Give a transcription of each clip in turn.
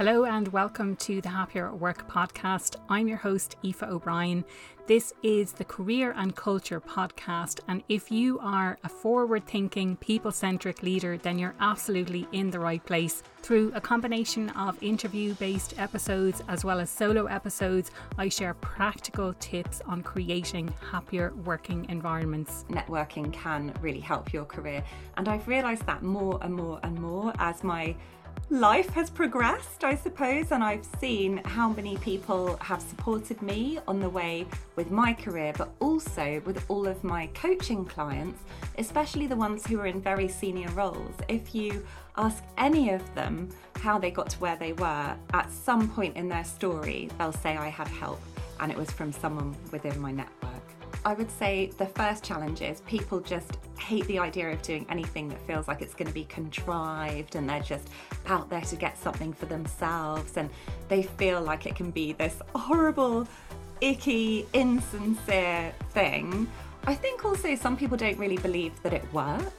Hello and welcome to the Happier at Work podcast. I'm your host, Aoife O'Brien. This is the Career and Culture podcast. And if you are a forward thinking, people centric leader, then you're absolutely in the right place. Through a combination of interview based episodes as well as solo episodes, I share practical tips on creating happier working environments. Networking can really help your career. And I've realised that more and more and more as my life has progressed, I suppose, and I've seen how many people have supported me on the way with my career, but also with all of my coaching clients, especially the ones who are in very senior roles. If you ask any of them how they got to where they were, at some point in their story, they'll say, I had help, and it was from someone within my network. I would say the first challenge is people just hate the idea of doing anything that feels like it's going to be contrived and they're just out there to get something for themselves and they feel like it can be this horrible, icky, insincere thing. I think also some people don't really believe that it works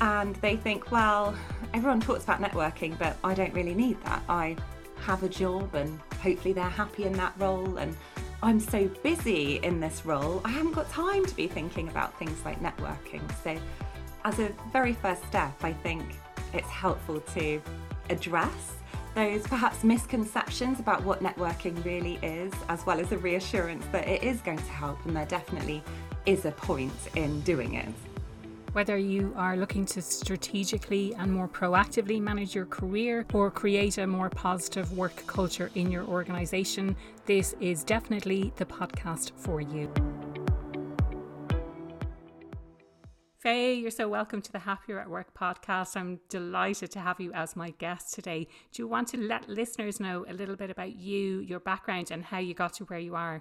and they think, well, everyone talks about networking, but I don't really need that. I have a job and hopefully they're happy in that role and I'm so busy in this role, I haven't got time to be thinking about things like networking. So, as a very first step, I think it's helpful to address those perhaps misconceptions about what networking really is, as well as a reassurance that it is going to help and there definitely is a point in doing it. Whether you are looking to strategically and more proactively manage your career or create a more positive work culture in your organisation, this is definitely the podcast for you. Fay, you're so welcome to the Happier at Work podcast. I'm delighted to have you as my guest today. Do you want to let listeners know a little bit about you, your background, and how you got to where you are?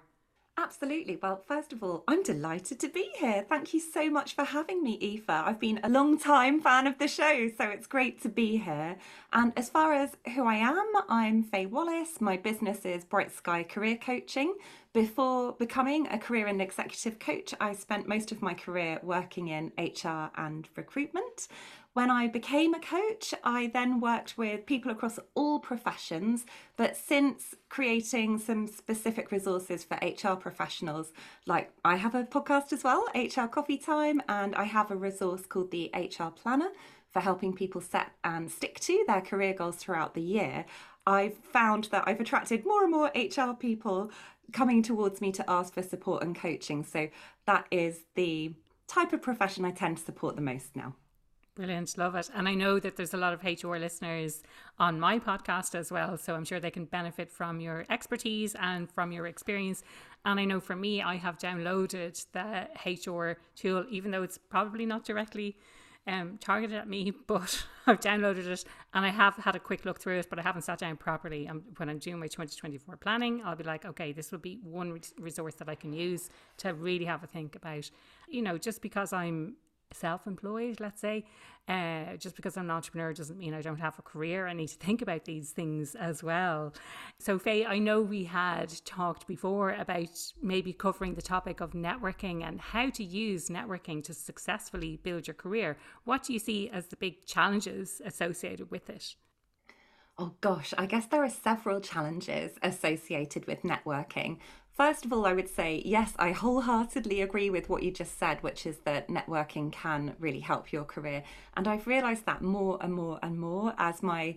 Absolutely. Well, first of all, I'm delighted to be here. Thank you so much for having me, Aoife. I've been a long time fan of the show, so it's great to be here. And as far as who I am, I'm Fay Wallis. My business is Bright Sky Career Coaching. Before becoming a career and executive coach, I spent most of my career working in HR and recruitment. When I became a coach, I then worked with people across all professions, but since creating some specific resources for HR professionals, like I have a podcast as well, HR Coffee Time, and I have a resource called the HR Planner for helping people set and stick to their career goals throughout the year. I've found that I've attracted more and more HR people coming towards me to ask for support and coaching. So that is the type of profession I tend to support the most now. Brilliant, love it. And I know that there's a lot of HR listeners on my podcast as well. So I'm sure they can benefit from your expertise and from your experience. And I know for me, I have downloaded the HR tool, even though it's probably not directly um, targeted at me, but I've downloaded it and I have had a quick look through it, but I haven't sat down properly. When I'm doing my 2024 planning, I'll be like, okay, this will be one resource that I can use to really have a think about. You know, just because I'm self employed, let's say, uh, just because I'm an entrepreneur doesn't mean I don't have a career. I need to think about these things as well. So, Fay, I know we had talked before about maybe covering the topic of networking and how to use networking to successfully build your career. What do you see as the big challenges associated with it? Oh gosh, I guess there are several challenges associated with networking. First of all, I would say, yes, I wholeheartedly agree with what you just said, which is that networking can really help your career. And I've realized that more and more and more as my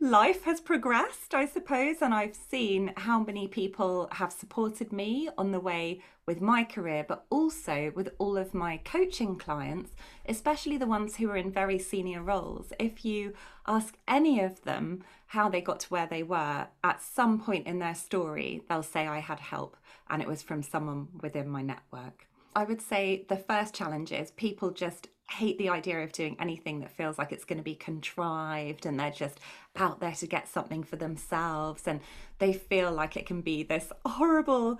life has progressed, I suppose, and I've seen how many people have supported me on the way with my career, but also with all of my coaching clients, especially the ones who are in very senior roles. If you ask any of them how they got to where they were, at some point in their story, they'll say, I had help, and it was from someone within my network. I would say the first challenge is people just hate the idea of doing anything that feels like it's going to be contrived and they're just out there to get something for themselves and they feel like it can be this horrible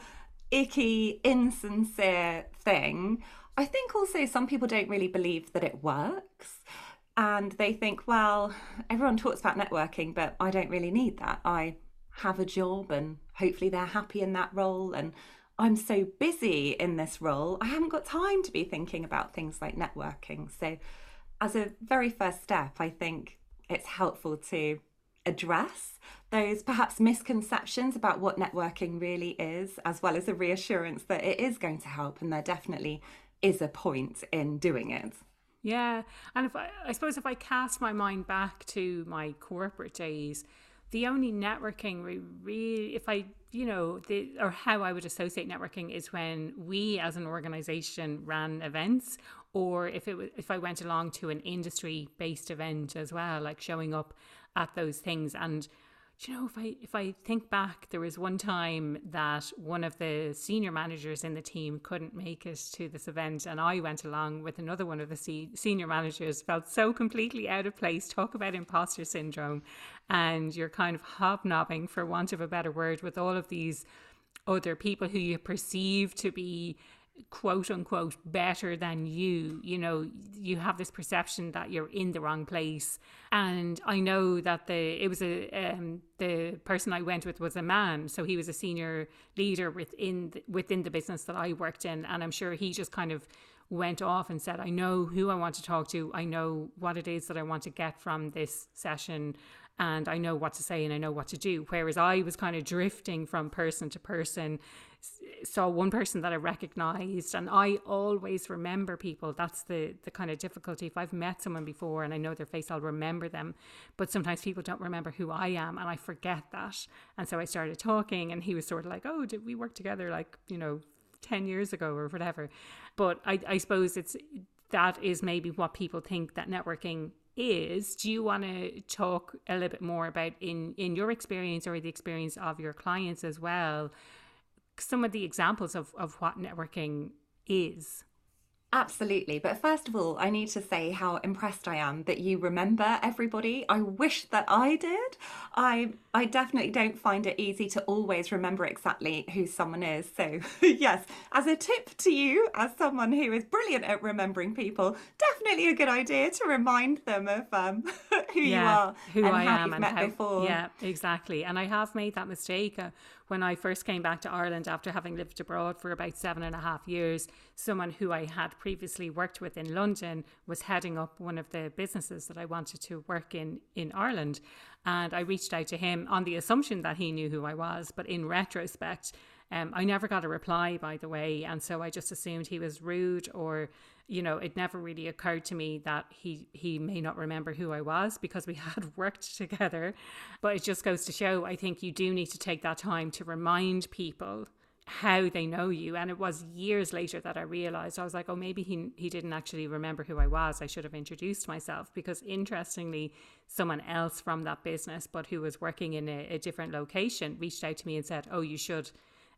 icky insincere thing. I think also some people don't really believe that it works and they think well everyone talks about networking but i don't really need that. I have a job and hopefully they're happy in that role and I'm so busy in this role, I haven't got time to be thinking about things like networking. So, as a very first step, I think it's helpful to address those perhaps misconceptions about what networking really is, as well as a reassurance that it is going to help and there definitely is a point in doing it. Yeah. And if I, I suppose if I cast my mind back to my corporate days, the only networking we really, if I, you know, the, or how I would associate networking is when we as an organization ran events, or if it was, if I went along to an industry based event as well, like showing up at those things. And you know, if I if I think back, there was one time that one of the senior managers in the team couldn't make it to this event, and I went along with another one of the se- senior managers. Felt so completely out of place. Talk about imposter syndrome, and you're kind of hobnobbing, for want of a better word, with all of these other people who you perceive to be quote unquote better than you. You know you have this perception that you're in the wrong place. And i know that the it was a um, the person i went with was a man. So he was a senior leader within the, within the business that i worked in. And i'm sure he just kind of went off and said i know who i want to talk to. I know what it is that i want to get from this session and I know what to say and I know what to do. Whereas I was kind of drifting from person to person, saw one person that I recognized, and I always remember people. That's the the kind of difficulty. If I've met someone before and I know their face, I'll remember them. But sometimes people don't remember who I am, and I forget that. And so I started talking, and he was sort of like, "Oh, did we work together like you know?" 10 years ago or whatever but I, I suppose it's that is maybe what people think that networking is do you want to talk a little bit more about in in your experience or the experience of your clients as well some of the examples of, of what networking is Absolutely. But first of all, I need to say how impressed I am that you remember everybody. I wish that I did. I I definitely don't find it easy to always remember exactly who someone is. So, yes, as a tip to you, as someone who is brilliant at remembering people, definitely a good idea to remind them of um, who yeah, you are, who and I how am, you've and met how, before. Yeah, exactly. And I have made that mistake. When I first came back to Ireland after having lived abroad for about seven and a half years, someone who I had previously worked with in London was heading up one of the businesses that I wanted to work in in Ireland. And I reached out to him on the assumption that he knew who I was. But in retrospect, um, I never got a reply, by the way. And so I just assumed he was rude or you know, it never really occurred to me that he he may not remember who I was because we had worked together. But it just goes to show I think you do need to take that time to remind people how they know you. And it was years later that I realized I was like, oh, maybe he he didn't actually remember who I was. I should have introduced myself because interestingly, someone else from that business, but who was working in a, a different location, reached out to me and said, oh, you should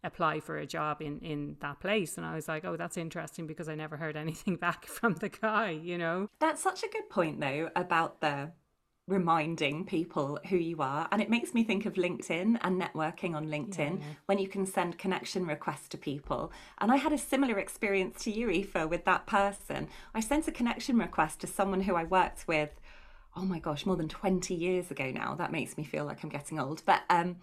apply for a job in in that place. And I was like oh that's interesting because I never heard anything back from the guy you know? That's such a good point though about the reminding people who you are. And it makes me think of LinkedIn and networking on LinkedIn yeah. when you can send connection requests to people. And I had a similar experience to you Aoife with that person. I sent a connection request to someone who I worked with oh my gosh more than 20 years ago now. That makes me feel like I'm getting old. But um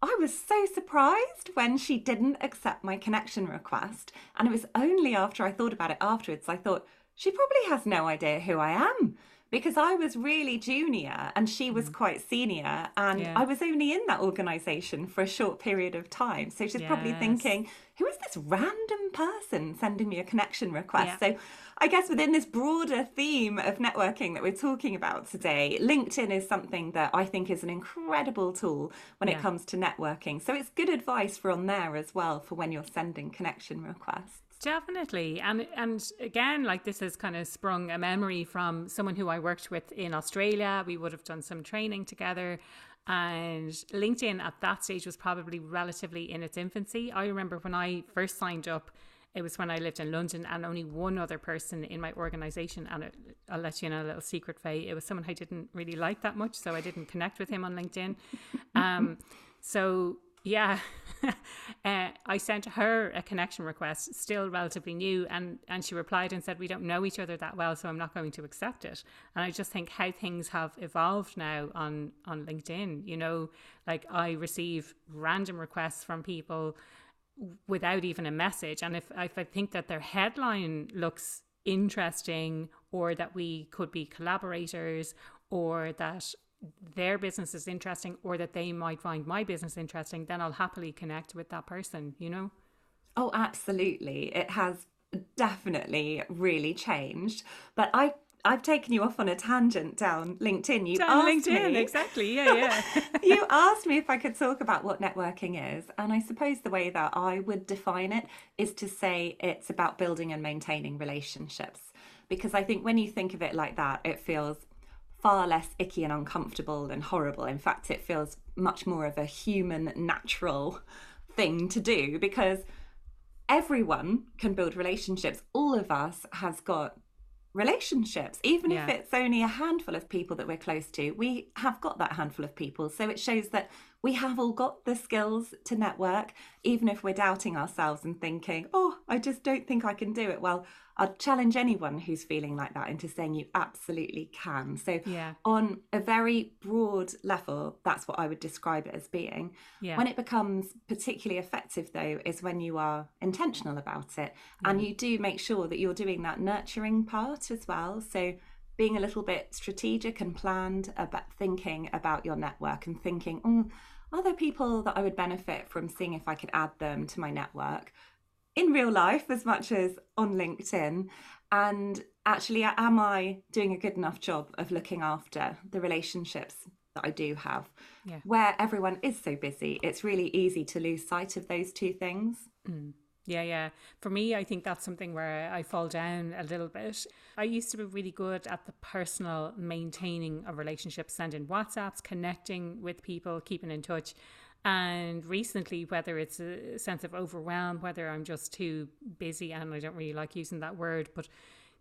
I was so surprised when she didn't accept my connection request. And it was only after I thought about it afterwards, I thought, she probably has no idea who I am because I was really junior and she was mm. quite senior. And yeah. I was only in that organization for a short period of time. So she's yes. probably thinking, who is this random person sending me a connection request? Yeah. So I guess within this broader theme of networking that we're talking about today, LinkedIn is something that I think is an incredible tool when yeah. it comes to networking. So it's good advice for on there as well for when you're sending connection requests. Definitely. And and again, like this has kind of sprung a memory from someone who I worked with in Australia. We would have done some training together. And LinkedIn at that stage was probably relatively in its infancy. I remember when I first signed up, it was when I lived in London and only one other person in my organization. And I'll let you in a little secret, Fay. It was someone I didn't really like that much. So I didn't connect with him on LinkedIn. Um, so yeah, uh, I sent her a connection request, still relatively new, and and she replied and said, "We don't know each other that well, so I'm not going to accept it." And I just think how things have evolved now on on LinkedIn. You know, like I receive random requests from people without even a message. And if, if I think that their headline looks interesting or that we could be collaborators or that their business is interesting or that they might find my business interesting, then I'll happily connect with that person, you know? Oh, absolutely. It has definitely really changed. But I I've taken you off on a tangent down LinkedIn. You down LinkedIn, me, exactly. Yeah, yeah. you asked me if I could talk about what networking is, and I suppose the way that I would define it is to say it's about building and maintaining relationships. Because I think when you think of it like that, it feels far less icky and uncomfortable and horrible. In fact, it feels much more of a human, natural thing to do because everyone can build relationships. All of us has got relationships even yeah. if it's only a handful of people that we're close to we have got that handful of people so it shows that we have all got the skills to network even if we're doubting ourselves and thinking oh i just don't think i can do it well I'd challenge anyone who's feeling like that into saying you absolutely can. So, yeah. on a very broad level, that's what I would describe it as being. Yeah. When it becomes particularly effective, though, is when you are intentional about it and you do make sure that you're doing that nurturing part as well. So, being a little bit strategic and planned about thinking about your network and thinking, oh, are there people that I would benefit from seeing if I could add them to my network? In real life as much as on LinkedIn? And actually, am I doing a good enough job of looking after the relationships that I do have? Yeah. Where everyone is so busy, it's really easy to lose sight of those two things. Mm. Yeah, yeah. For me, I think that's something where I fall down a little bit. I used to be really good at the personal maintaining of relationships, sending WhatsApps, connecting with people, keeping in touch. And recently, whether it's a sense of overwhelm, whether I'm just too busy, and I don't really like using that word, but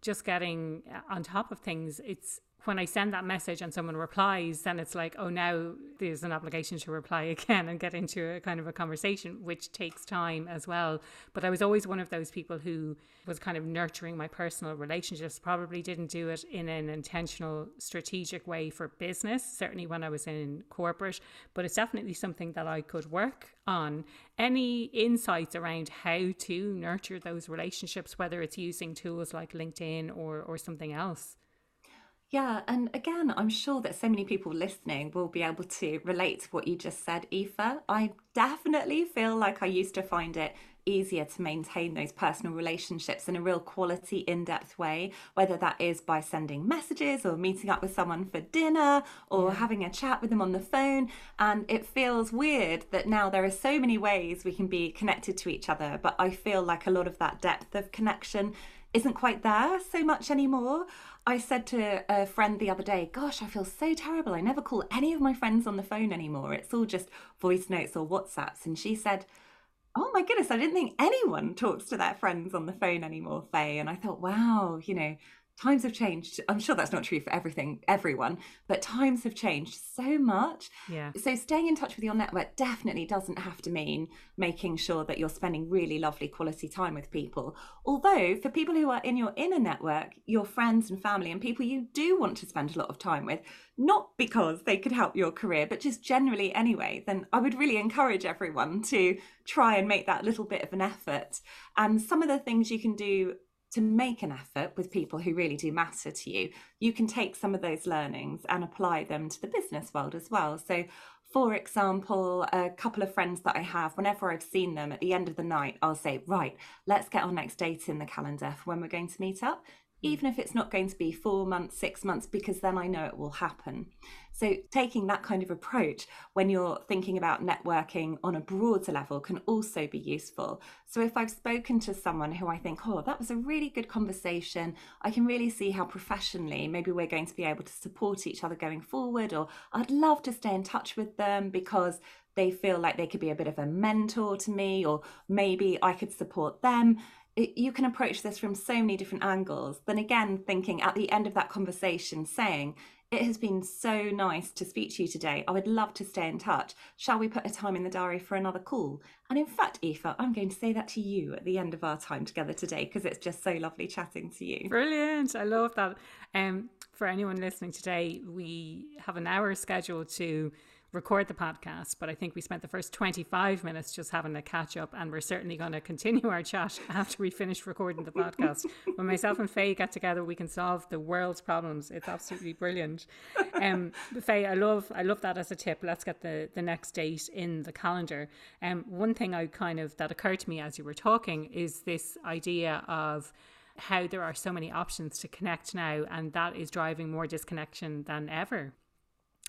just getting uh, on top of things, it's when I send that message and someone replies, then it's like, oh, now there's an obligation to reply again and get into a kind of a conversation, which takes time as well. But I was always one of those people who was kind of nurturing my personal relationships, probably didn't do it in an intentional, strategic way for business, certainly when I was in corporate. But it's definitely something that I could work on. Any insights around how to nurture those relationships, whether it's using tools like LinkedIn or, or something else? Yeah, and again, I'm sure that so many people listening will be able to relate to what you just said, Aoife. I definitely feel like I used to find it easier to maintain those personal relationships in a real quality, in depth way, whether that is by sending messages or meeting up with someone for dinner or yeah. having a chat with them on the phone. And it feels weird that now there are so many ways we can be connected to each other, but I feel like a lot of that depth of connection isn't quite there so much anymore. I said to a friend the other day, Gosh, I feel so terrible. I never call any of my friends on the phone anymore. It's all just voice notes or WhatsApps. And she said, Oh my goodness, I didn't think anyone talks to their friends on the phone anymore, Fay. And I thought, wow, you know, times have changed. I'm sure that's not true for everything, everyone, but times have changed so much. Yeah. So staying in touch with your network definitely doesn't have to mean making sure that you're spending really lovely quality time with people. Although for people who are in your inner network, your friends and family and people you do want to spend a lot of time with, not because they could help your career, but just generally anyway, then I would really encourage everyone to try and make that little bit of an effort. And some of the things you can do to make an effort with people who really do matter to you, you can take some of those learnings and apply them to the business world as well. So, for example, a couple of friends that I have, whenever I've seen them at the end of the night, I'll say, Right, let's get our next date in the calendar for when we're going to meet up. Mm. even if it's not going to be four months, six months, because then I know it will happen. So, taking that kind of approach when you're thinking about networking on a broader level can also be useful. So, if I've spoken to someone who I think, oh, that was a really good conversation, I can really see how professionally maybe we're going to be able to support each other going forward, or I'd love to stay in touch with them because they feel like they could be a bit of a mentor to me, or maybe I could support them you can approach this from so many different angles. Then again, thinking at the end of that conversation, saying, It has been so nice to speak to you today. I would love to stay in touch. Shall we put a time in the diary for another call? And in fact, Aoife, I'm going to say that to you at the end of our time together today because it's just so lovely chatting to you. Brilliant. I love that. Um, for anyone listening today, we have an hour scheduled to record the podcast, but I think we spent the first 25 minutes just having a catch up, and we're certainly going to continue our chat after we finish recording the podcast. when myself and Fay get together, we can solve the world's problems. It's absolutely brilliant. Um, Fay, I love I love that as a tip. Let's get the the next date in the calendar. Um, one thing I kind of that occurred to me as you were talking is this idea of how there are so many options to connect now, and that is driving more disconnection than ever.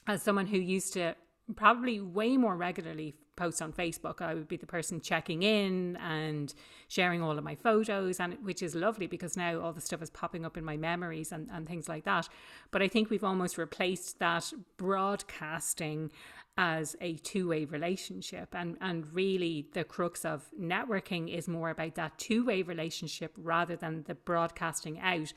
As someone who used to probably way more regularly post on Facebook. I would be the person checking in and sharing all of my photos, and which is lovely because now all the stuff is popping up in my memories and, and things like that. But I think we've almost replaced that broadcasting as a two-way relationship and and really the crux of networking is more about that two-way relationship rather than the broadcasting out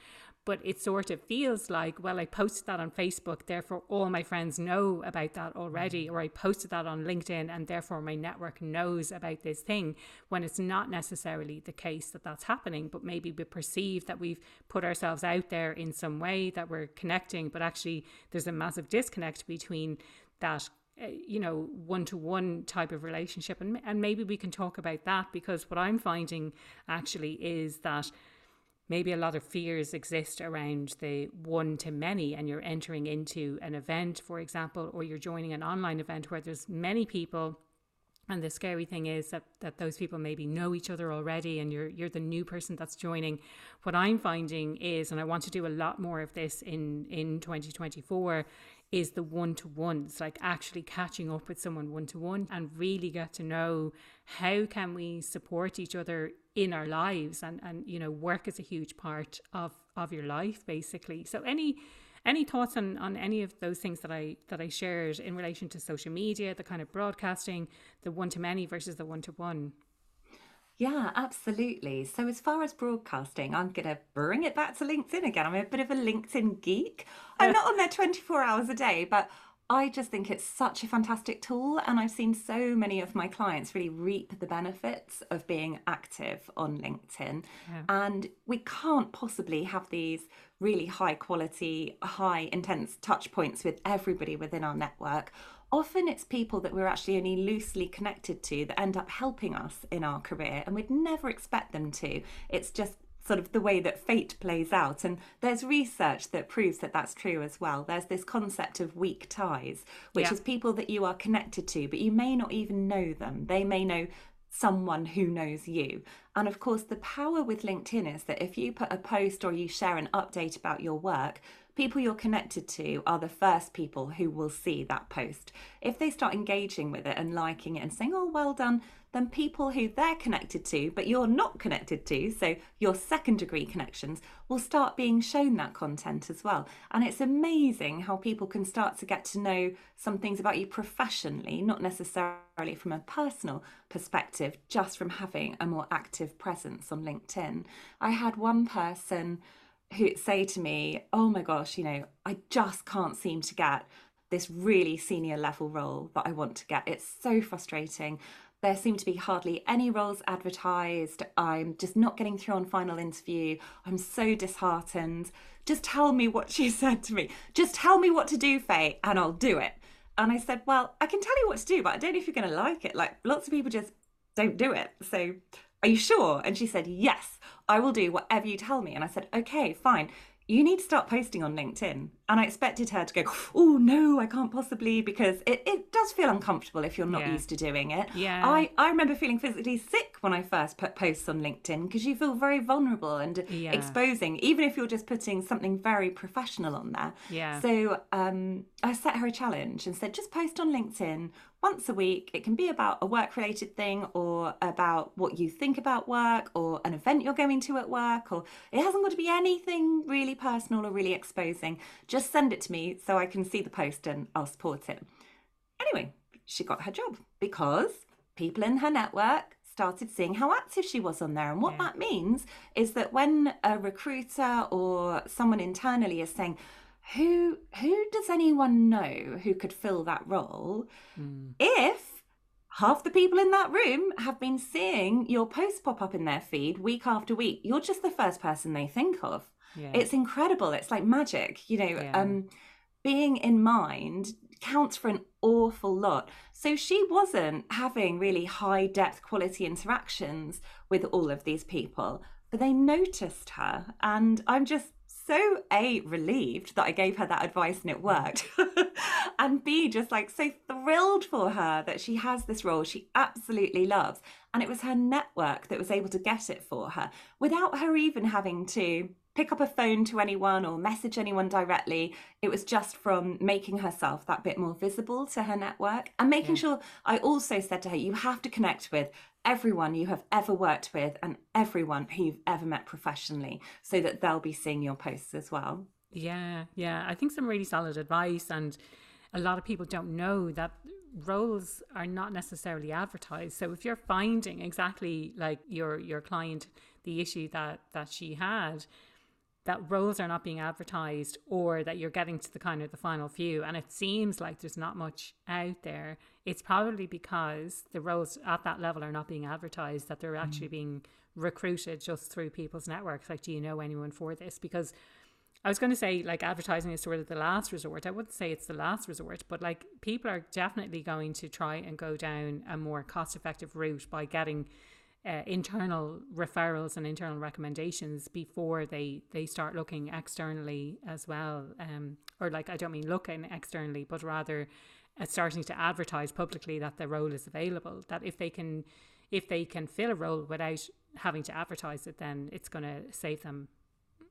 but it sort of feels like well i posted that on facebook therefore all my friends know about that already or i posted that on linkedin and therefore my network knows about this thing when it's not necessarily the case that that's happening. But maybe we perceive that we've put ourselves out there in some way that we're connecting but actually there's a massive disconnect between that uh, you know one to one type of relationship. And and maybe we can talk about that because what I'm finding actually is that maybe a lot of fears exist around the one to many and you're entering into an event for example or you're joining an online event where there's many people and the scary thing is that, that those people maybe know each other already and you're you're the new person that's joining. What I'm finding is, and I want to do a lot more of this in, in 2024, is the one to ones, like actually catching up with someone one to one and really get to know how can we support each other in our lives and, and you know, work is a huge part of, of your life basically. So any any thoughts on, on any of those things that I that I shared in relation to social media, the kind of broadcasting, the one to many versus the one to one? Yeah, absolutely. So, as far as broadcasting, I'm going to bring it back to LinkedIn again. I'm a bit of a LinkedIn geek. I'm uh. not on there 24 hours a day, but I just think it's such a fantastic tool. And I've seen so many of my clients really reap the benefits of being active on LinkedIn. Yeah. And we can't possibly have these really high quality, high intense touch points with everybody within our network often it's people that we're actually only loosely connected to that end up helping us in our career and we'd never expect them to. It's just sort of the way that fate plays out. And there's research that proves that that's true as well. There's this concept of weak ties, which yeah. is people that you are connected to, but you may not even know them. They may know someone who knows you. And of course, the power with LinkedIn is that if you put a post or you share an update about your work, people you're connected to are the first people who will see that post. If they start engaging with it and liking it and saying, oh, well done, then people who they're connected to, but you're not connected to, so your second degree connections, will start being shown that content as well. And it's amazing how people can start to get to know some things about you professionally, not necessarily from a personal perspective, just from having a more active presence on LinkedIn. I had one person who say to me, "Oh my gosh, you know, I just can't seem to get this really senior level role that I want to get. It's so frustrating. There seem to be hardly any roles advertised. I'm just not getting through on final interview. I'm so disheartened. Just tell me what she said to me. Just tell me what to do, Fay, and I'll do it." And I said, "Well, I can tell you what to do, but I don't know if you're going to like it. Like lots of people just don't do it. So, are you sure?" And she said, "Yes." I will do whatever you tell me. And I said, okay, fine. You need to start posting on LinkedIn. And I expected her to go, oh, no, I can't possibly, because it, it does feel uncomfortable if you're not yeah. used to doing it. Yeah. I, I remember feeling physically sick when I first put posts on LinkedIn because you feel very vulnerable and yeah. exposing, even if you're just putting something very professional on there. Yeah. So um, I set her a challenge and said, just post on LinkedIn once a week. It can be about a work related thing or about what you think about work or an event you're going to at work, or it hasn't got to be anything really personal or really exposing. Just send it to me so I can see the post and I'll support it. Anyway, she got her job because people in her network started seeing how active she was on there. And what yeah. that means is that when a recruiter or someone internally is saying, who who does anyone know who could fill that role mm. if half the people in that room have been seeing your post pop up in their feed week after week you're just the first person they think of yeah. it's incredible it's like magic you know yeah. um being in mind counts for an awful lot. So she wasn't having really high depth quality interactions with all of these people, but they noticed her. And I'm just so A, relieved that I gave her that advice and it mm. worked. and B, just like so thrilled for her that she has this role she absolutely loves. And it was her network that was able to get it for her without her even having to pick up a phone to anyone or message anyone directly. It was just from making herself that bit more visible to her network and making yeah. sure I also said to her, you have to connect with everyone you have ever worked with and everyone who you've ever met professionally so that they'll be seeing your posts as well. Yeah, yeah. I think some really solid advice and a lot of people don't know that roles are not necessarily advertised. So if you're finding exactly like your your client the issue that that she had, that roles are not being advertised or that you're getting to the kind of the final few and it seems like there's not much out there it's probably because the roles at that level are not being advertised that they're actually mm. being recruited just through people's networks like do you know anyone for this because I was going to say like advertising is sort of the last resort. I wouldn't say it's the last resort, but like people are definitely going to try and go down a more cost effective route by getting uh, internal referrals and internal recommendations before they they start looking externally as well um, or like I don't mean looking externally but rather uh, starting to advertise publicly that the role is available that if they can if they can fill a role without having to advertise it then it's going to save them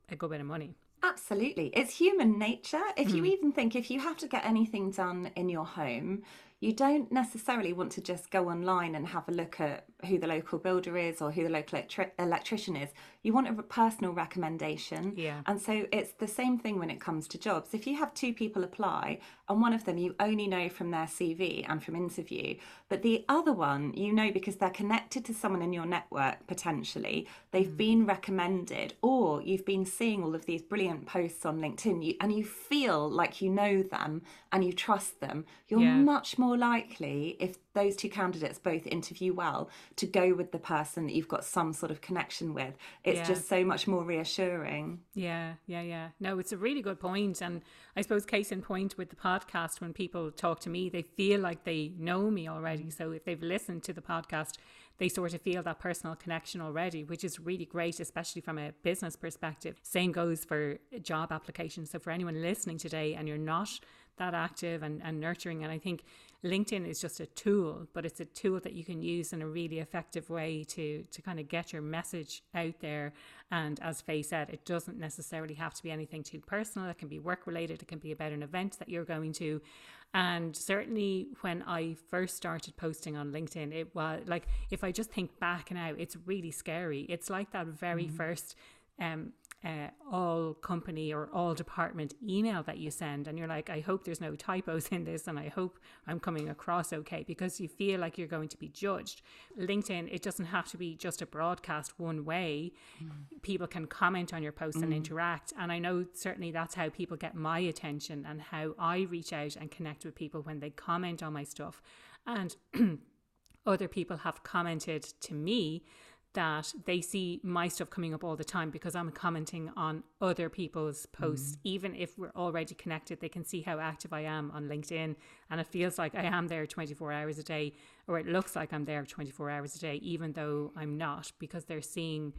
a good bit of money Absolutely. It's human nature. If mm. you hmm. even think if you have to get anything done in your home, you don't necessarily want to just go online and have a look at who the local builder is or who the local electri- electrician is. You want a personal recommendation. Yeah. And so it's the same thing when it comes to jobs. If you have two people apply and one of them you only know from their CV and from interview, but the other one you know because they're connected to someone in your network potentially, they've mm. been recommended, or you've been seeing all of these brilliant posts on LinkedIn you, and you feel like you know them and you trust them, you're yeah. much more likely if those two candidates both interview well to go with the person that you've got some sort of connection with. It's yeah. just so much more reassuring. Yeah, yeah, yeah. No, it's a really good. And I suppose, case in point with the podcast, when people talk to me, they feel like they know me already. So if they've listened to the podcast, they sort of feel that personal connection already, which is really great, especially from a business perspective. Same goes for job applications. So for anyone listening today and you're not that active and, and nurturing, and I think LinkedIn is just a tool, but it's a tool that you can use in a really effective way to to kind of get your message out there. And as Fay said, it doesn't necessarily have to be anything too personal. It can be work related. It can be about an event that you're going to. And certainly when I first started posting on LinkedIn, it was like if I just think back now, it's really scary. It's like that very mm-hmm. first um, uh, all company or all department email that you send and you're like i hope there's no typos in this and i hope i'm coming across okay because you feel like you're going to be judged linkedin it doesn't have to be just a broadcast one way mm. people can comment on your posts mm. and interact and i know certainly that's how people get my attention and how i reach out and connect with people when they comment on my stuff and other people have commented to me that they see my stuff coming up all the time because I'm commenting on other people's posts. Mm. Even if we're already connected, they can see how active I am on LinkedIn. And it feels like I am there 24 hours a day, or it looks like I'm there 24 hours a day, even though I'm not, because they're seeing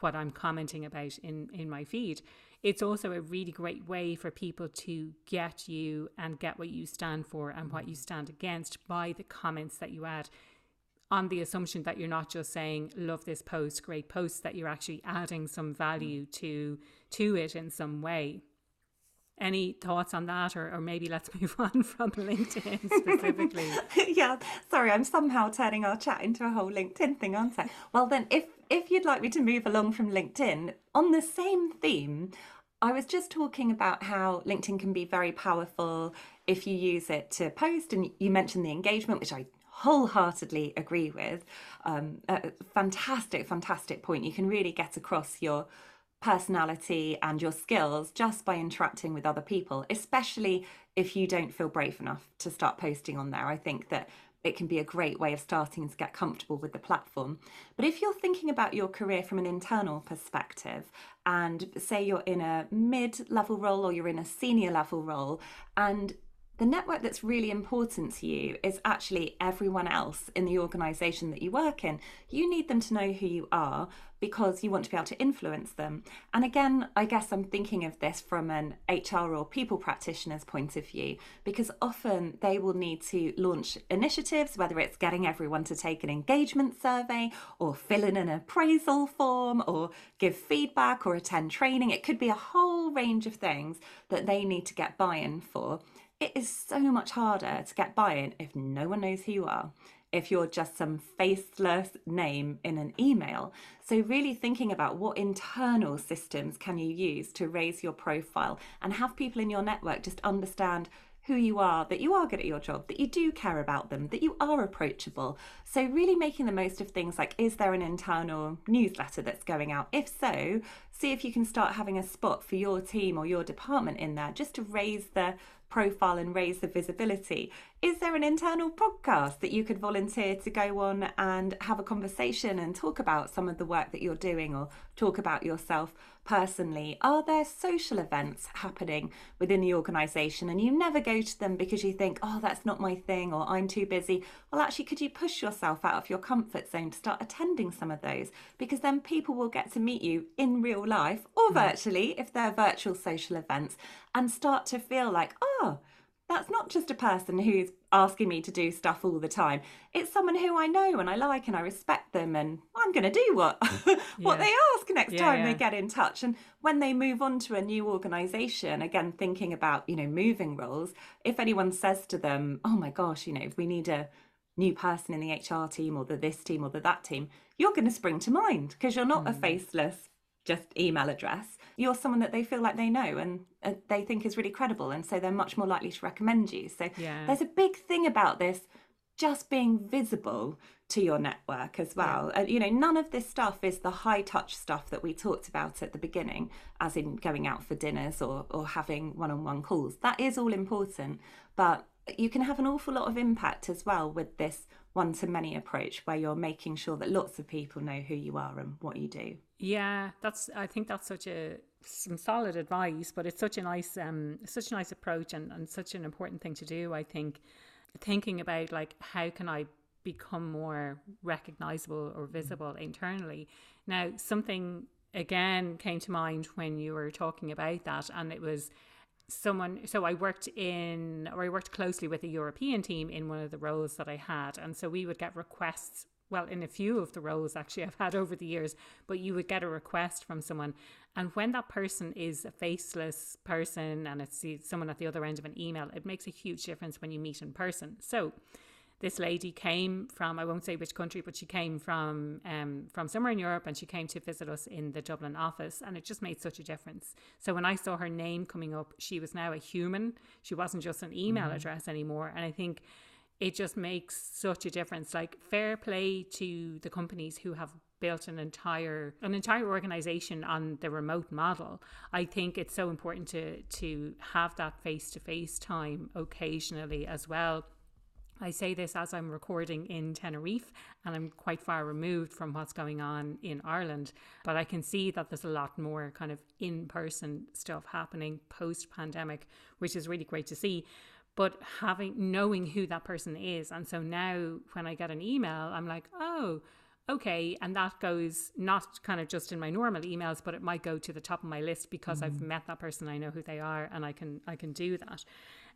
what I'm commenting about in, in my feed. It's also a really great way for people to get you and get what you stand for and what you stand against by the comments that you add on the assumption that you're not just saying love this post great post that you're actually adding some value mm. to to it in some way. Any thoughts on that or, or maybe let's move on from linkedin specifically? Yeah sorry i'm somehow turning our chat into a whole linkedin thing aren't i? Well then if if you'd like me to move along from linkedin on the same theme I was just talking about how LinkedIn can be very powerful if you use it to post, and you mentioned the engagement, which I wholeheartedly agree with. Um, fantastic, fantastic point. You can really get across your personality and your skills just by interacting with other people, especially if you don't feel brave enough to start posting on there. I think that it can be a great way of starting to get comfortable with the platform. But if you're thinking about your career from an internal perspective, and say you're in a mid level role or you're in a senior level role, and the network that's really important to you is actually everyone else in the organization that you work in. You need them to know who you are because you want to be able to influence them. And again, I guess I'm thinking of this from an HR or people practitioner's point of view because often they will need to launch initiatives, whether it's getting everyone to take an engagement survey or fill in an appraisal form or give feedback or attend training. It could be a whole range of things that they need to get buy in for. It is so much harder to get buy in if no one knows who you are, if you're just some faceless name in an email. So, really thinking about what internal systems can you use to raise your profile and have people in your network just understand who you are, that you are good at your job, that you do care about them, that you are approachable. So, really making the most of things like is there an internal newsletter that's going out? If so, see if you can start having a spot for your team or your department in there just to raise the profile and raise the visibility. Is there an internal podcast that you could volunteer to go on and have a conversation and talk about some of the work that you're doing or talk about yourself personally? Are there social events happening within the organisation and you never go to them because you think, oh, that's not my thing or I'm too busy? Well, actually, could you push yourself out of your comfort zone to start attending some of those? Because then people will get to meet you in real life or mm. virtually if they're virtual social events and start to feel like, oh, that's not just a person who's asking me to do stuff all the time. It's someone who I know and I like and I respect them and I'm going to do what what yeah. they ask next yeah, time yeah. they get in touch. And when they move on to a new organization, again thinking about, you know, moving roles, if anyone says to them, "Oh my gosh, you know, if we need a new person in the HR team or the this team or the that team," you're going to spring to mind because you're not mm. a faceless just email address you're someone that they feel like they know and uh, they think is really credible and so they're much more likely to recommend you so yeah. there's a big thing about this just being visible to your network as well yeah. and you know none of this stuff is the high touch stuff that we talked about at the beginning as in going out for dinners or or having one-on-one calls that is all important but you can have an awful lot of impact as well with this one to many approach where you're making sure that lots of people know who you are and what you do. Yeah, that's I think that's such a some solid advice, but it's such a nice um such a nice approach and, and such an important thing to do, I think. Thinking about like how can I become more recognizable or visible internally. Now something again came to mind when you were talking about that and it was someone so I worked in or I worked closely with a European team in one of the roles that I had and so we would get requests well in a few of the roles actually I've had over the years but you would get a request from someone and when that person is a faceless person and it's someone at the other end of an email it makes a huge difference when you meet in person so this lady came from I won't say which country, but she came from um, from somewhere in Europe, and she came to visit us in the Dublin office, and it just made such a difference. So when I saw her name coming up, she was now a human. She wasn't just an email mm-hmm. address anymore, and I think it just makes such a difference. Like fair play to the companies who have built an entire an entire organization on the remote model. I think it's so important to to have that face to face time occasionally as well I say this as I'm recording in Tenerife and I'm quite far removed from what's going on in Ireland, but I can see that there's a lot more kind of in person stuff happening post pandemic, which is really great to see. But having knowing who that person is, and so now when I get an email, I'm like, oh, okay. And that goes not kind of just in my normal emails but it might go to the top of my list because mm-hmm. i've met that person i know who they are and i can i can do that.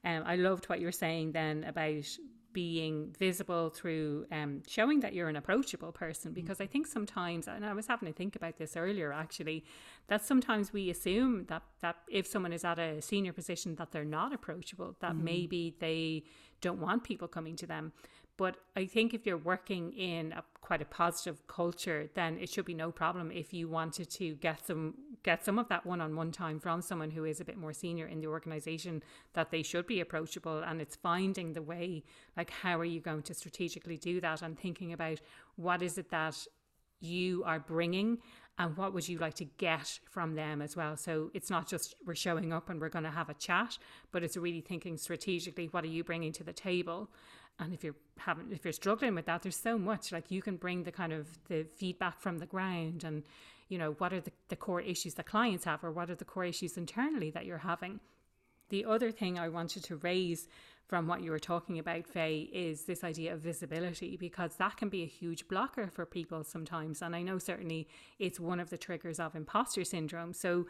Um, i loved what you were saying then about being visible through um, showing that you're an approachable person. Because I think sometimes, and I was having to think about this earlier actually, that sometimes we assume that that if someone is at a senior position that they're not approachable, that mm-hmm. maybe they don't want people coming to them. But I think if you're working in a, quite a positive culture, then it should be no problem if you wanted to get some get some of that one-on-one time from someone who is a bit more senior in the organization that they should be approachable. And it's finding the way like how are you going to strategically do that? And thinking about what is it that you are bringing and what would you like to get from them as well? So it's not just we're showing up and we're going to have a chat but it's really thinking strategically what are you bringing to the table and if you're having if you're struggling with that there's so much like you can bring the kind of the feedback from the ground and you know what are the, the core issues that clients have or what are the core issues internally that you're having The other thing I wanted to raise from what you were talking about, Fay, is this idea of visibility because that can be a huge blocker for people sometimes. And I know certainly it's one of the triggers of imposter syndrome. So,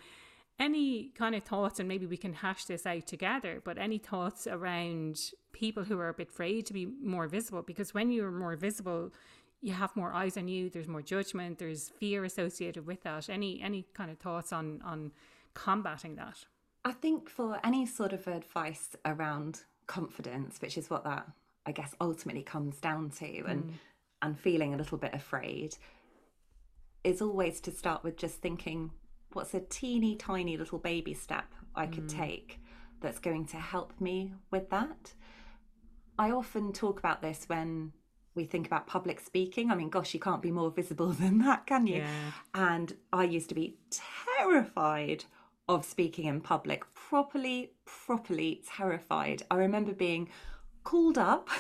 any kind of thoughts, and maybe we can hash this out together, but any thoughts around people who are a bit afraid to be more visible? Because when you're more visible, you have more eyes on you, there's more judgment, there's fear associated with that. Any any kind of thoughts on on combating that? I think for any sort of advice around confidence, which is what that I guess ultimately comes down to, and mm. and feeling a little bit afraid, is always to start with just thinking, what's a teeny tiny little baby step I could mm. take that's going to help me with that. I often talk about this when we think about public speaking. I mean, gosh, you can't be more visible than that, can you? Yeah. And I used to be terrified of speaking in public, properly, properly terrified. I remember being called up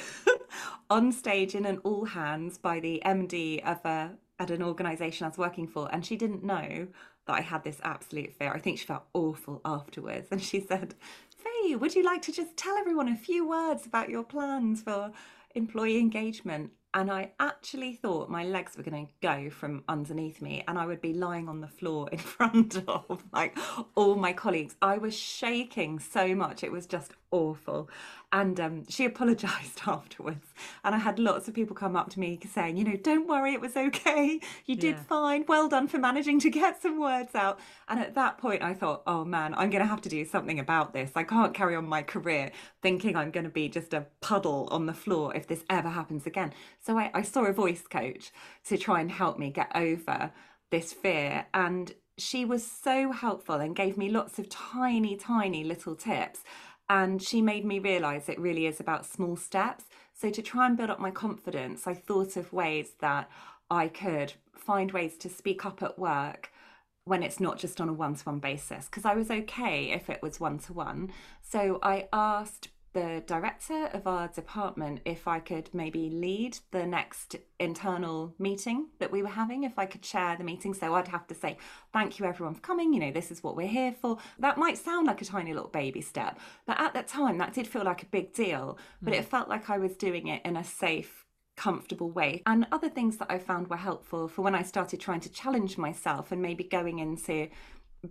on stage in an all hands by the MD of a at an organisation I was working for, and she didn't know that I had this absolute fear. I think she felt awful afterwards, and she said, "Fay, would you like to just tell everyone a few words about your plans for employee engagement?" and I actually thought my legs were going to go from underneath me and I would be lying on the floor in front of like all my colleagues. I was shaking so much. It was just awful. And um, she apologized afterwards. And I had lots of people come up to me saying, you know, don't worry, it was okay. You did yeah. fine. Well done for managing to get some words out. And at that point, I thought, oh man, I'm going to have to do something about this. I can't carry on my career thinking I'm going to be just a puddle on the floor if this ever happens again. So I, I saw a voice coach to try and help me get over this fear. And she was so helpful and gave me lots of tiny, tiny little tips and she made me realize it really is about small steps. So, to try and build up my confidence, I thought of ways that I could find ways to speak up at work when it's not just on a one to one basis, because I was okay if it was one to one. So, I asked the director of our department if I could maybe lead the next internal meeting that we were having, if I could chair the meeting. So I'd have to say, thank you everyone for coming, you know, this is what we're here for. That might sound like a tiny little baby step, but at that time that did feel like a big deal, but mm. it felt like I was doing it in a safe, comfortable way. And other things that I found were helpful for when I started trying to challenge myself and maybe going into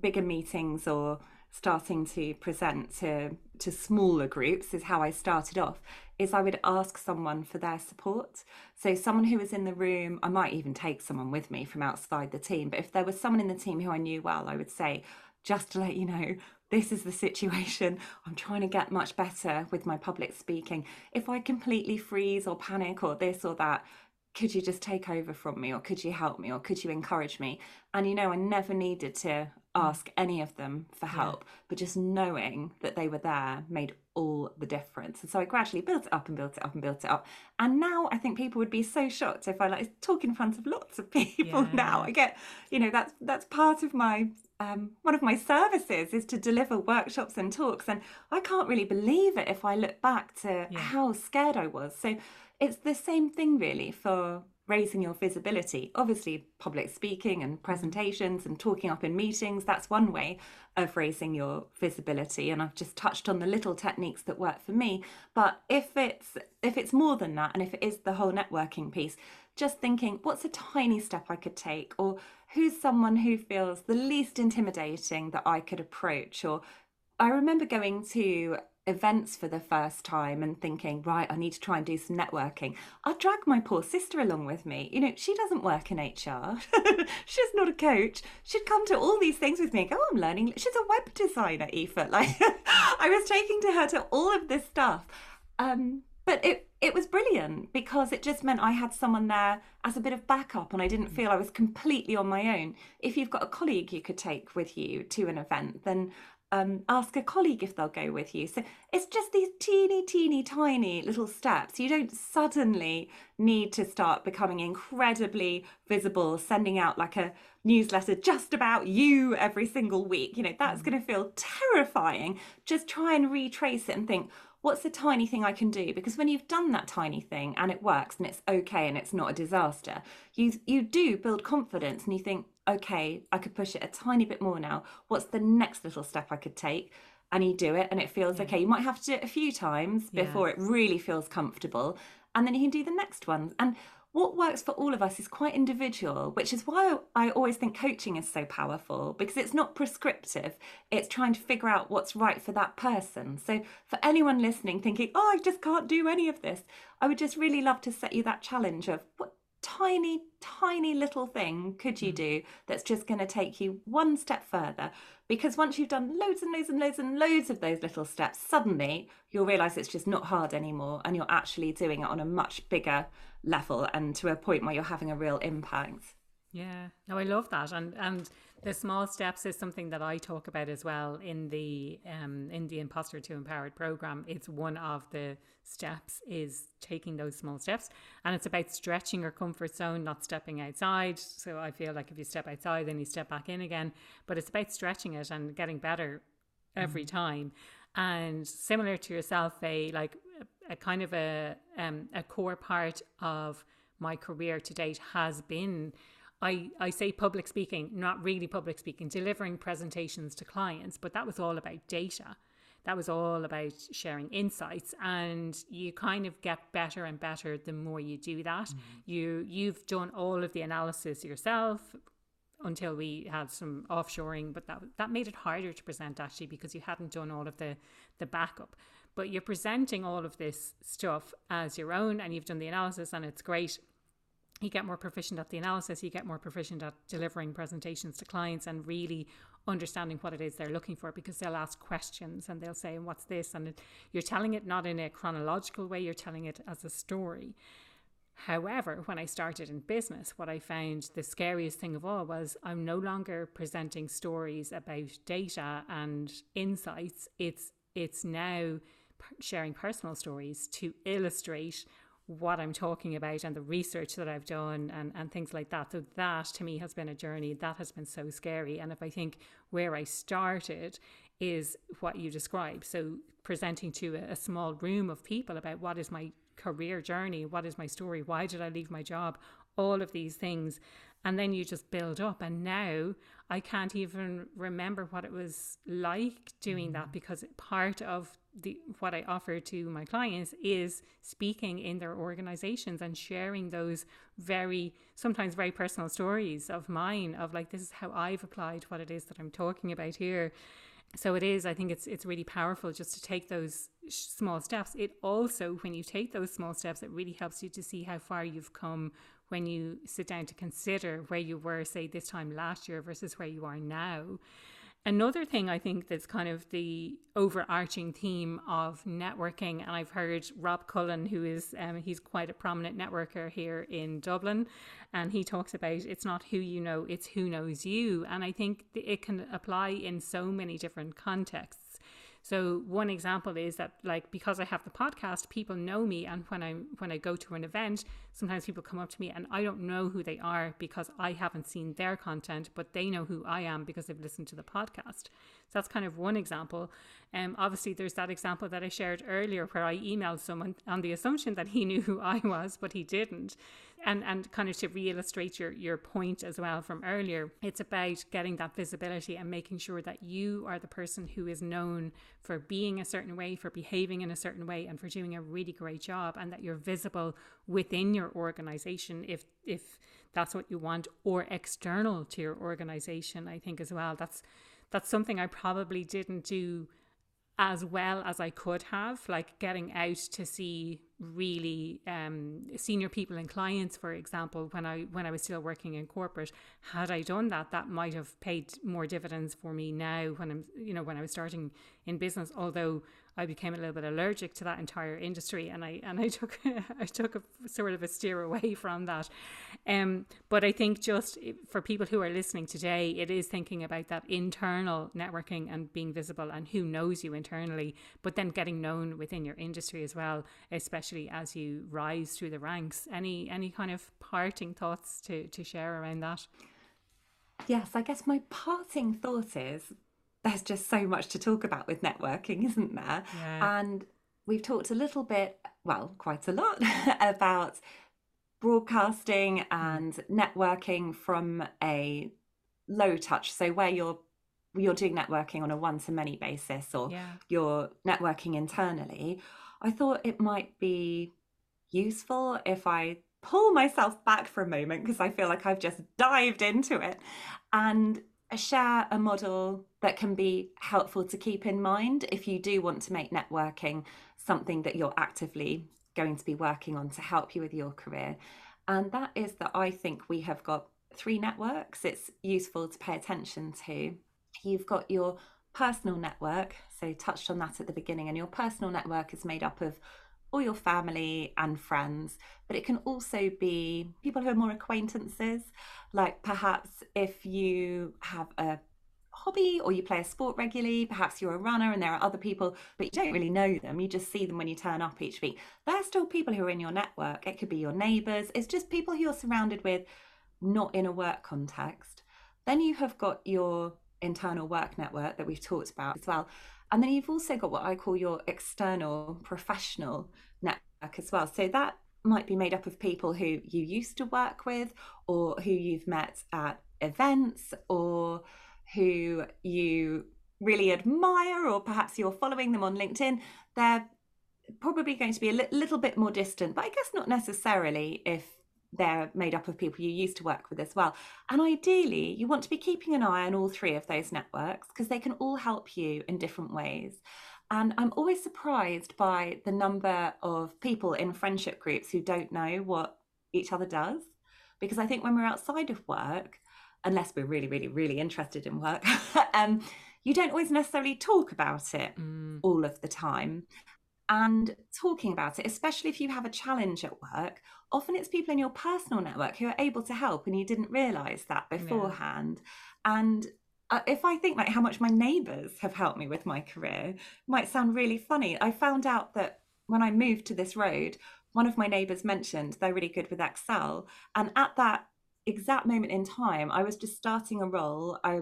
bigger meetings or starting to present to to smaller groups is how I started off is I would ask someone for their support. So someone who was in the room, I might even take someone with me from outside the team, but if there was someone in the team who I knew well, I would say just to let you know this is the situation. I'm trying to get much better with my public speaking. If I completely freeze or panic or this or that, could you just take over from me or could you help me or could you encourage me? And you know, I never needed to ask any of them for help, yeah. but just knowing that they were there made all the difference. And so I gradually built it up and built it up and built it up. And now I think people would be so shocked if I like talk in front of lots of people yeah. now. I get, you know, that's that's part of my um, one of my services is to deliver workshops and talks. And I can't really believe it if I look back to yeah. how scared I was. So it's the same thing really for raising your visibility. Obviously, public speaking and presentations and talking up in meetings, that's one way of raising your visibility. And I've just touched on the little techniques that work for me. But if it's if it's more than that and if it is the whole networking piece, just thinking, what's a tiny step I could take? Or who's someone who feels the least intimidating that I could approach? Or I remember going to events for the first time and thinking, right, I need to try and do some networking. I'll drag my poor sister along with me. You know, she doesn't work in HR. She's not a coach. She'd come to all these things with me and go, oh, I'm learning. She's a web designer, Aoife. Like, I was taking to her to all of this stuff. Um, but it, it was brilliant because it just meant I had someone there as a bit of backup and I didn't feel I was completely on my own. If you've got a colleague you could take with you to an event, then um, ask a colleague if they'll go with you. So it's just these teeny, teeny, tiny little steps. You don't suddenly need to start becoming incredibly visible, sending out like a newsletter just about you every single week. You know, that's mm. going to feel terrifying. Just try and retrace it and think, what's the tiny thing I can do? Because when you've done that tiny thing and it works and it's okay and it's not a disaster, you you do build confidence and you think, okay, I could push it a tiny bit more now. What's the next little step I could take? and you do it and it feels yeah. okay. You might have to do it a few times before yeah. it really feels comfortable. And then you can do the next one. And what works for all of us is quite individual, which is why I always think coaching is so powerful because it's not prescriptive. It's trying to figure out what's right for that person. So, for anyone listening thinking, oh, I just can't do any of this, I would just really love to set you that challenge of what tiny, tiny little thing could you mm. do that's just going to take you one step further? Because once you've done loads and loads and loads and loads of those little steps, suddenly you'll realize it's just not hard anymore and you're actually doing it on a much bigger level and to a point where you're having a real impact. Yeah, no, I love that, and and the small steps is something that I talk about as well in the um in the Imposter to Empowered program. It's one of the steps is taking those small steps, and it's about stretching your comfort zone, not stepping outside. So I feel like if you step outside, then you step back in again. But it's about stretching it and getting better every mm. time. And similar to yourself, a like a, a kind of a um a core part of my career to date has been I, I say public speaking, not really public speaking, delivering presentations to clients, but that was all about data. That was all about sharing insights, and you kind of get better and better the more you do that. Mm-hmm. You you've done all of the analysis yourself until we had some offshoring, but that that made it harder to present actually because you hadn't done all of the the backup. But you're presenting all of this stuff as your own, and you've done the analysis, and it's great you get more proficient at the analysis, you get more proficient at delivering presentations to clients and really understanding what it is they're looking for because they'll ask questions and they'll say, What's this? And you're telling it not in a chronological way, you're telling it as a story. However, when I started in business, what I found the scariest thing of all was I'm no longer presenting stories about data and insights. It's it's now sharing personal stories to illustrate what I'm talking about and the research that I've done and, and things like that. So that to me has been a journey that has been so scary. And if I think where I started is what you described. So presenting to a, a small room of people about what is my career journey, what is my story, why did I leave my job, all of these things. And then you just build up. And now I can't even remember what it was like doing that mm. because part of the what I offer to my clients is speaking in their organizations and sharing those very sometimes very personal stories of mine of like this is how I've applied what it is that I'm talking about here. So it is I think it's it's really powerful just to take those small steps. It also when you take those small steps it really helps you to see how far you've come when you sit down to consider where you were say this time last year versus where you are now Another thing I think that's kind of the overarching theme of networking, and I've heard Rob Cullen, who is um, he's quite a prominent networker here in Dublin, and he talks about it's not who you know, it's who knows you, and I think it can apply in so many different contexts. So one example is that like because I have the podcast, people know me and when I when I go to an event, sometimes people come up to me and I don't know who they are because I haven't seen their content, but they know who I am because they've listened to the podcast. So that's kind of one example. Um, obviously, there's that example that I shared earlier where I emailed someone on the assumption that he knew who I was, but he didn't. And and kind of to re-illustrate your your point as well from earlier, it's about getting that visibility and making sure that you are the person who is known for being a certain way, for behaving in a certain way, and for doing a really great job, and that you're visible within your organization if if that's what you want, or external to your organization. I think as well. That's that's something I probably didn't do as well as I could have, like getting out to see really um, senior people and clients, for example, when I when I was still working in corporate. Had I done that, that might have paid more dividends for me now when I'm you know when I was starting in business. Although I became a little bit allergic to that entire industry, and I and I took I took a sort of a steer away from that. Um, but I think just for people who are listening today, it is thinking about that internal networking and being visible, and who knows you internally, but then getting known within your industry as well, especially as you rise through the ranks. Any any kind of parting thoughts to to share around that? Yes, I guess my parting thought is there's just so much to talk about with networking, isn't there? Yeah. And we've talked a little bit, well, quite a lot, about broadcasting and networking from a low touch. So, where you're you're doing networking on a one to many basis or yeah. you're networking internally, I thought it might be useful if I pull myself back for a moment because I feel like I've just dived into it and share a model that can be helpful to keep in mind if you do want to make networking something that you're actively going to be working on to help you with your career. And that is that I think we have got three networks it's useful to pay attention to. You've got your personal network, so touched on that at the beginning, and your personal network is made up of all your family and friends, but it can also be people who are more acquaintances. Like perhaps if you have a hobby or you play a sport regularly, perhaps you're a runner and there are other people, but you don't really know them. You just see them when you turn up each week. They're still people who are in your network. It could be your neighbours, it's just people who you're surrounded with, not in a work context. Then you have got your internal work network that we've talked about as well. And then you've also got what I call your external professional network as well. So that might be made up of people who you used to work with or who you've met at events or who you really admire or perhaps you're following them on LinkedIn. They're probably going to be a li- little bit more distant, but I guess not necessarily if they're made up of people you used to work with as well. And ideally, you want to be keeping an eye on all three of those networks because they can all help you in different ways. And I'm always surprised by the number of people in friendship groups who don't know what each other does. Because I think when we're outside of work, unless we're really, really, really interested in work, um, you don't always necessarily talk about it mm. all of the time and talking about it, especially if you have a challenge at work, often it's people in your personal network who are able to help and you didn't realize that beforehand. Yeah. And uh, if I think like how much my neighbors have helped me with my career, might sound really funny. I found out that when I moved to this road, one of my neighbors mentioned they're really good with Excel. And at that exact moment in time, I was just starting a role. I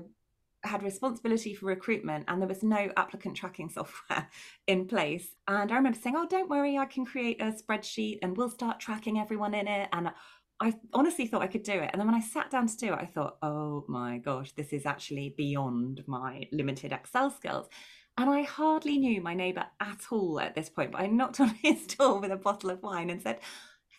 had responsibility for recruitment and there was no applicant tracking software in place. And I remember saying, Oh, don't worry, I can create a spreadsheet and we'll start tracking everyone in it. And I honestly thought I could do it. And then when I sat down to do it, I thought, Oh my gosh, this is actually beyond my limited Excel skills. And I hardly knew my neighbour at all at this point, but I knocked on his door with a bottle of wine and said,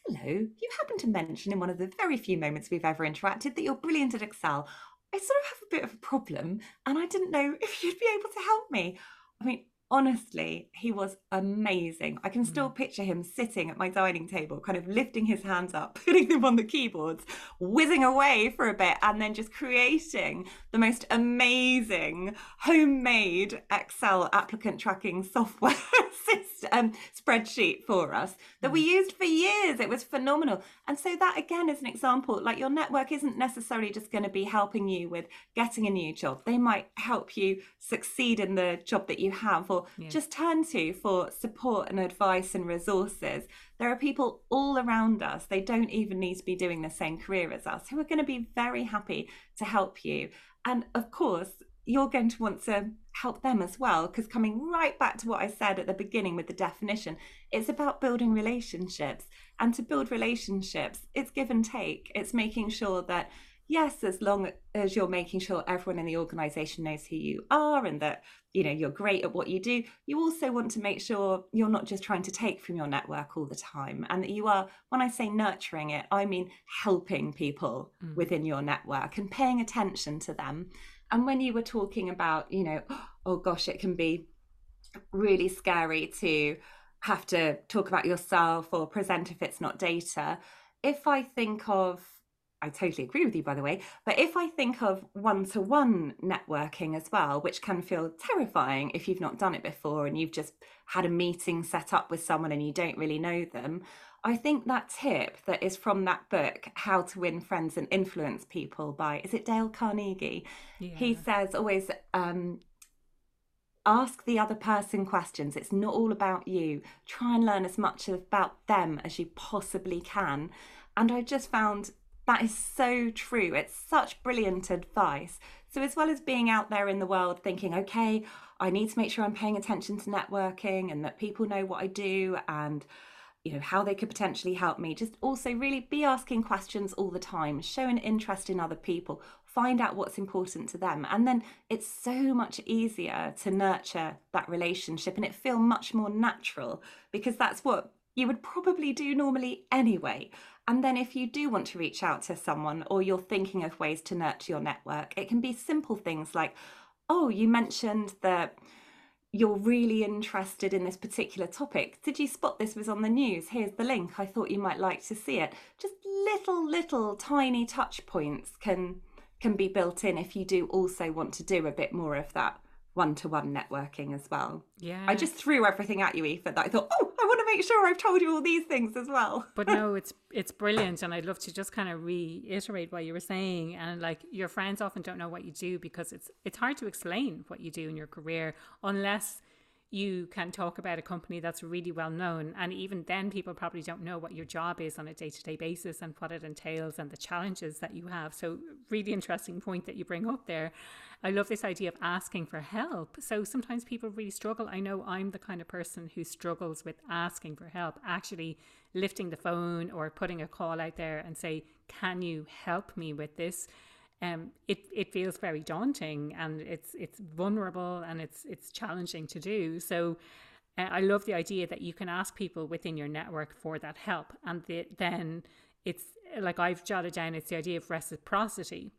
Hello, you happen to mention in one of the very few moments we've ever interacted that you're brilliant at Excel. I sort of have a bit of a problem and I didn't know if you'd be able to help me. I mean, honestly, he was amazing. I can still mm. picture him sitting at my dining table, kind of lifting his hands up, putting them on the keyboards, whizzing away for a bit, and then just creating the most amazing homemade Excel applicant tracking software system um, spreadsheet for us that we mm. used for years. It was phenomenal. And so that again is an example. Like your network isn't necessarily just going to be helping you with getting a new job. They might help you succeed in the job that you have or yeah. just turn to for support and advice and resources. There are people all around us, they don't even need to be doing the same career as us, who are going to be very happy to help you. And of course, you're going to want to help them as well. Because coming right back to what I said at the beginning with the definition, it's about building relationships. And to build relationships, it's give and take. It's making sure that yes, as long as you're making sure everyone in the organization knows who you are and that you know you're great at what you do, you also want to make sure you're not just trying to take from your network all the time and that you are when I say nurturing it, I mean helping people mm. within your network and paying attention to them. And when you were talking about, you know, oh gosh, it can be really scary to have to talk about yourself or present if it's not data. If I think of I totally agree with you, by the way. But if I think of one to one networking as well, which can feel terrifying if you've not done it before and you've just had a meeting set up with someone and you don't really know them, I think that tip that is from that book, How to Win Friends and Influence People by, is it Dale Carnegie? Yeah. He says always, um, ask the other person questions. It's not all about you. Try and learn as much about them as you possibly can. And I just found that is so true. It's such brilliant advice. So, as well as being out there in the world thinking, okay, I need to make sure I'm paying attention to networking and that people know what I do and you know how they could potentially help me just also really be asking questions all the time show an interest in other people find out what's important to them and then it's so much easier to nurture that relationship and it feel much more natural because that's what you would probably do normally anyway and then if you do want to reach out to someone or you're thinking of ways to nurture your network it can be simple things like oh you mentioned that you're really interested in this particular topic. Did you spot this was on the news? Here's the link. I thought you might like to see it. Just little, little tiny touch points can can be built in if you do also want to do a bit more of that one-to-one networking as well. Yeah. I just threw everything at you, Aoife, that I thought, oh, I want to make sure I've told you all these things as well. but no, it's it's brilliant and I'd love to just kind of reiterate what you were saying. And like your friends often don't know what you do because it's it's hard to explain what you do in your career unless you can talk about a company that's really well known. And even then, people probably don't know what your job is on a day to day basis and what it entails and the challenges that you have. So, really interesting point that you bring up there. I love this idea of asking for help. So, sometimes people really struggle. I know I'm the kind of person who struggles with asking for help, actually lifting the phone or putting a call out there and say, Can you help me with this? Um, it it feels very daunting and it's it's vulnerable and it's it's challenging to do. So. Uh, I love the idea that you can ask people within your network for that help, and the, then it's like I've jotted down. It's the idea of reciprocity.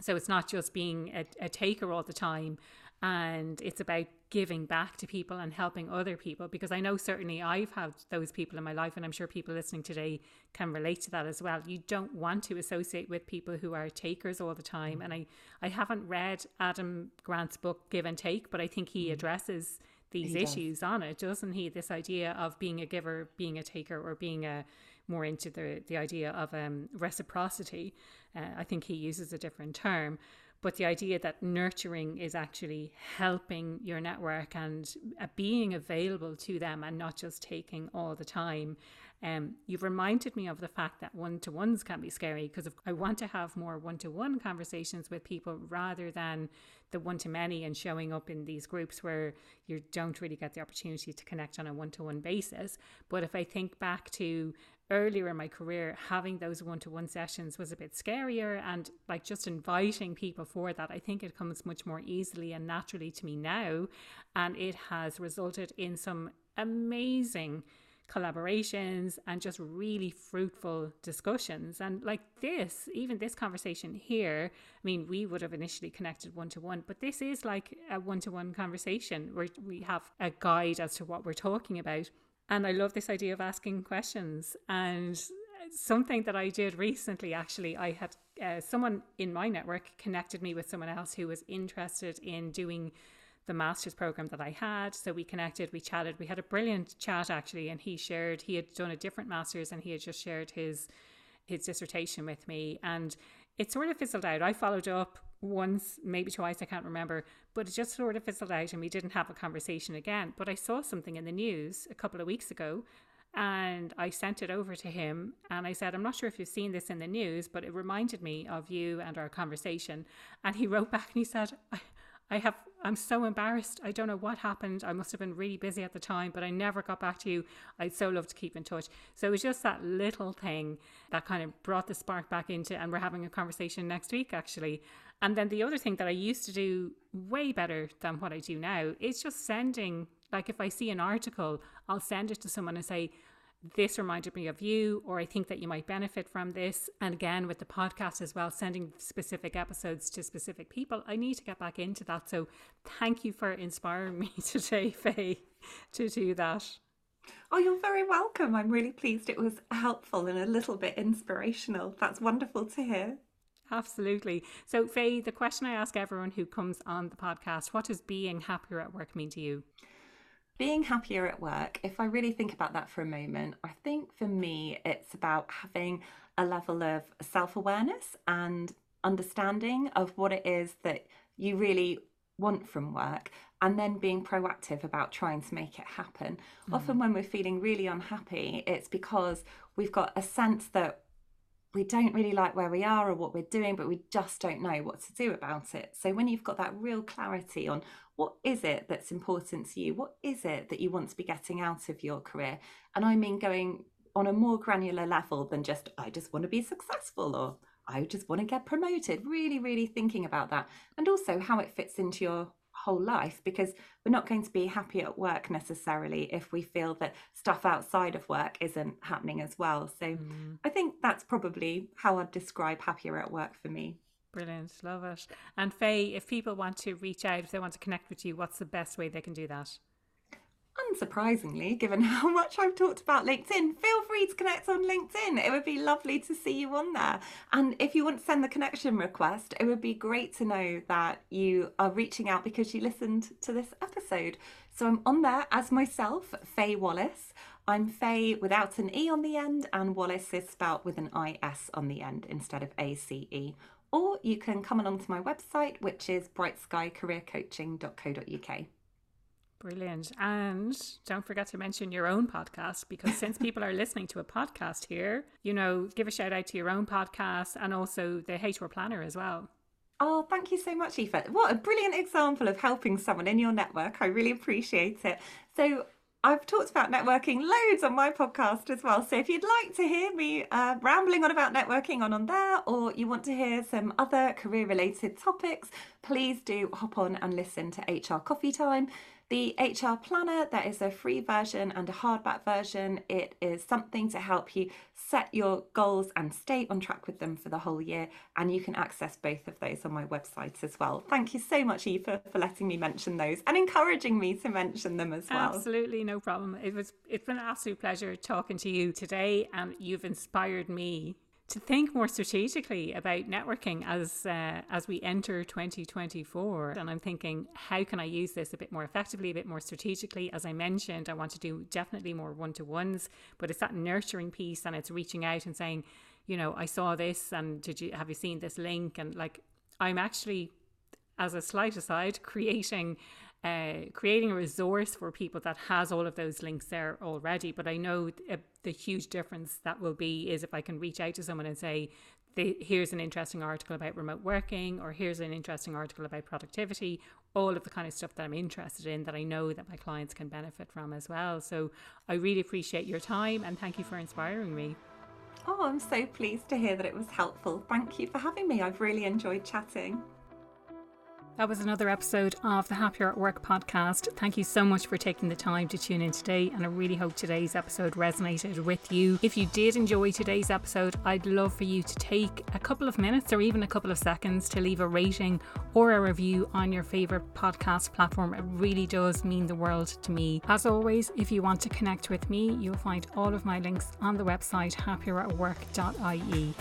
So it's not just being a, a taker all the time, and it's about giving back to people and helping other people because I know certainly I've had those people in my life and I'm sure people listening today can relate to that as well. You don't want to associate with people who are takers all the time and I I haven't read Adam Grant's book Give and Take but I think he mm. addresses these he issues does. on it doesn't he this idea of being a giver being a taker or being a more into the the idea of um, reciprocity uh, I think he uses a different term but the idea that nurturing is actually helping your network and uh, being available to them and not just taking all the time. Um, you've reminded me of the fact that one to ones can be scary because I want to have more one to one conversations with people rather than the one to many and showing up in these groups where you don't really get the opportunity to connect on a one to one basis. But if I think back to earlier in my career, having those one to one sessions was a bit scarier. And like just inviting people for that, I think it comes much more easily and naturally to me now. And it has resulted in some amazing collaborations and just really fruitful discussions. And like this, even this conversation here, I mean, we would have initially connected one to one, but this is like a one to one conversation where we have a guide as to what we're talking about. And I love this idea of asking questions. And something that I did recently, actually, I had uh, someone in my network connected me with someone else who was interested in doing the master's program that I had. So we connected, we chatted, we had a brilliant chat actually. And he shared, he had done a different master's and he had just shared his his dissertation with me. And it sort of fizzled out. I followed up once, maybe twice, I can't remember, but it just sort of fizzled out and we didn't have a conversation again. But I saw something in the news a couple of weeks ago and I sent it over to him and I said, I'm not sure if you've seen this in the news, but it reminded me of you and our conversation. And he wrote back and he said, I, I have I'm so embarrassed. I don't know what happened. I must have been really busy at the time, but I never got back to you. I'd so love to keep in touch. So it was just that little thing that kind of brought the spark back into and we're having a conversation next week actually. And then the other thing that I used to do way better than what I do now is just sending like if I see an article, I'll send it to someone and say, this reminded me of you, or I think that you might benefit from this. And again, with the podcast as well, sending specific episodes to specific people, I need to get back into that. So thank you for inspiring me today, Fay, to do that. Oh, you're very welcome. I'm really pleased it was helpful and a little bit inspirational. That's wonderful to hear. Absolutely. So, Fay, the question I ask everyone who comes on the podcast what does being happier at work mean to you? Being happier at work, if I really think about that for a moment, I think for me it's about having a level of self awareness and understanding of what it is that you really want from work and then being proactive about trying to make it happen. Mm. Often, when we're feeling really unhappy, it's because we've got a sense that we don't really like where we are or what we're doing, but we just don't know what to do about it. So, when you've got that real clarity on what is it that's important to you? What is it that you want to be getting out of your career? And I mean going on a more granular level than just, I just want to be successful or I just want to get promoted. Really, really thinking about that. And also how it fits into your whole life because we're not going to be happy at work necessarily if we feel that stuff outside of work isn't happening as well. So mm. I think that's probably how I'd describe happier at work for me. Brilliant, love it. And Fay, if people want to reach out, if they want to connect with you, what's the best way they can do that? Unsurprisingly, given how much I've talked about LinkedIn, feel free to connect on LinkedIn. It would be lovely to see you on there. And if you want to send the connection request, it would be great to know that you are reaching out because you listened to this episode. So I'm on there as myself, Fay Wallis. I'm Faye without an E on the end, and Wallace is spelt with an IS on the end instead of ACE. Or you can come along to my website, which is brightskycareercoaching.co.uk. Brilliant. And don't forget to mention your own podcast because since people are listening to a podcast here, you know, give a shout out to your own podcast and also the HR Planner as well. Oh, thank you so much, Aoife. What a brilliant example of helping someone in your network. I really appreciate it. So, I've talked about networking loads on my podcast as well. So if you'd like to hear me uh, rambling on about networking on on there, or you want to hear some other career related topics, please do hop on and listen to HR Coffee Time. The HR Planner, there is a free version and a hardback version. It is something to help you set your goals and stay on track with them for the whole year. And you can access both of those on my website as well. Thank you so much, Aoife, for letting me mention those and encouraging me to mention them as well. Absolutely, no problem. It was it's been an absolute pleasure talking to you today, and you've inspired me to think more strategically about networking as uh, as we enter 2024 and i'm thinking how can i use this a bit more effectively a bit more strategically? As i mentioned i want to do definitely more one-to-ones but it's that nurturing piece and it's reaching out and saying you know i saw this and did you have you seen this link? And like i'm actually as a slight aside creating uh, creating a resource for people that has all of those links there already. But I know th- the huge difference that will be is if I can reach out to someone and say, here's an interesting article about remote working, or here's an interesting article about productivity, all of the kind of stuff that I'm interested in that I know that my clients can benefit from as well. So I really appreciate your time and thank you for inspiring me. Oh, I'm so pleased to hear that it was helpful. Thank you for having me. I've really enjoyed chatting. That was another episode of the Happier at Work podcast. Thank you so much for taking the time to tune in today, and I really hope today's episode resonated with you. If you did enjoy today's episode, I'd love for you to take a couple of minutes or even a couple of seconds to leave a rating or a review on your favorite podcast platform. It really does mean the world to me. As always, if you want to connect with me, you'll find all of my links on the website happieratwork.ie.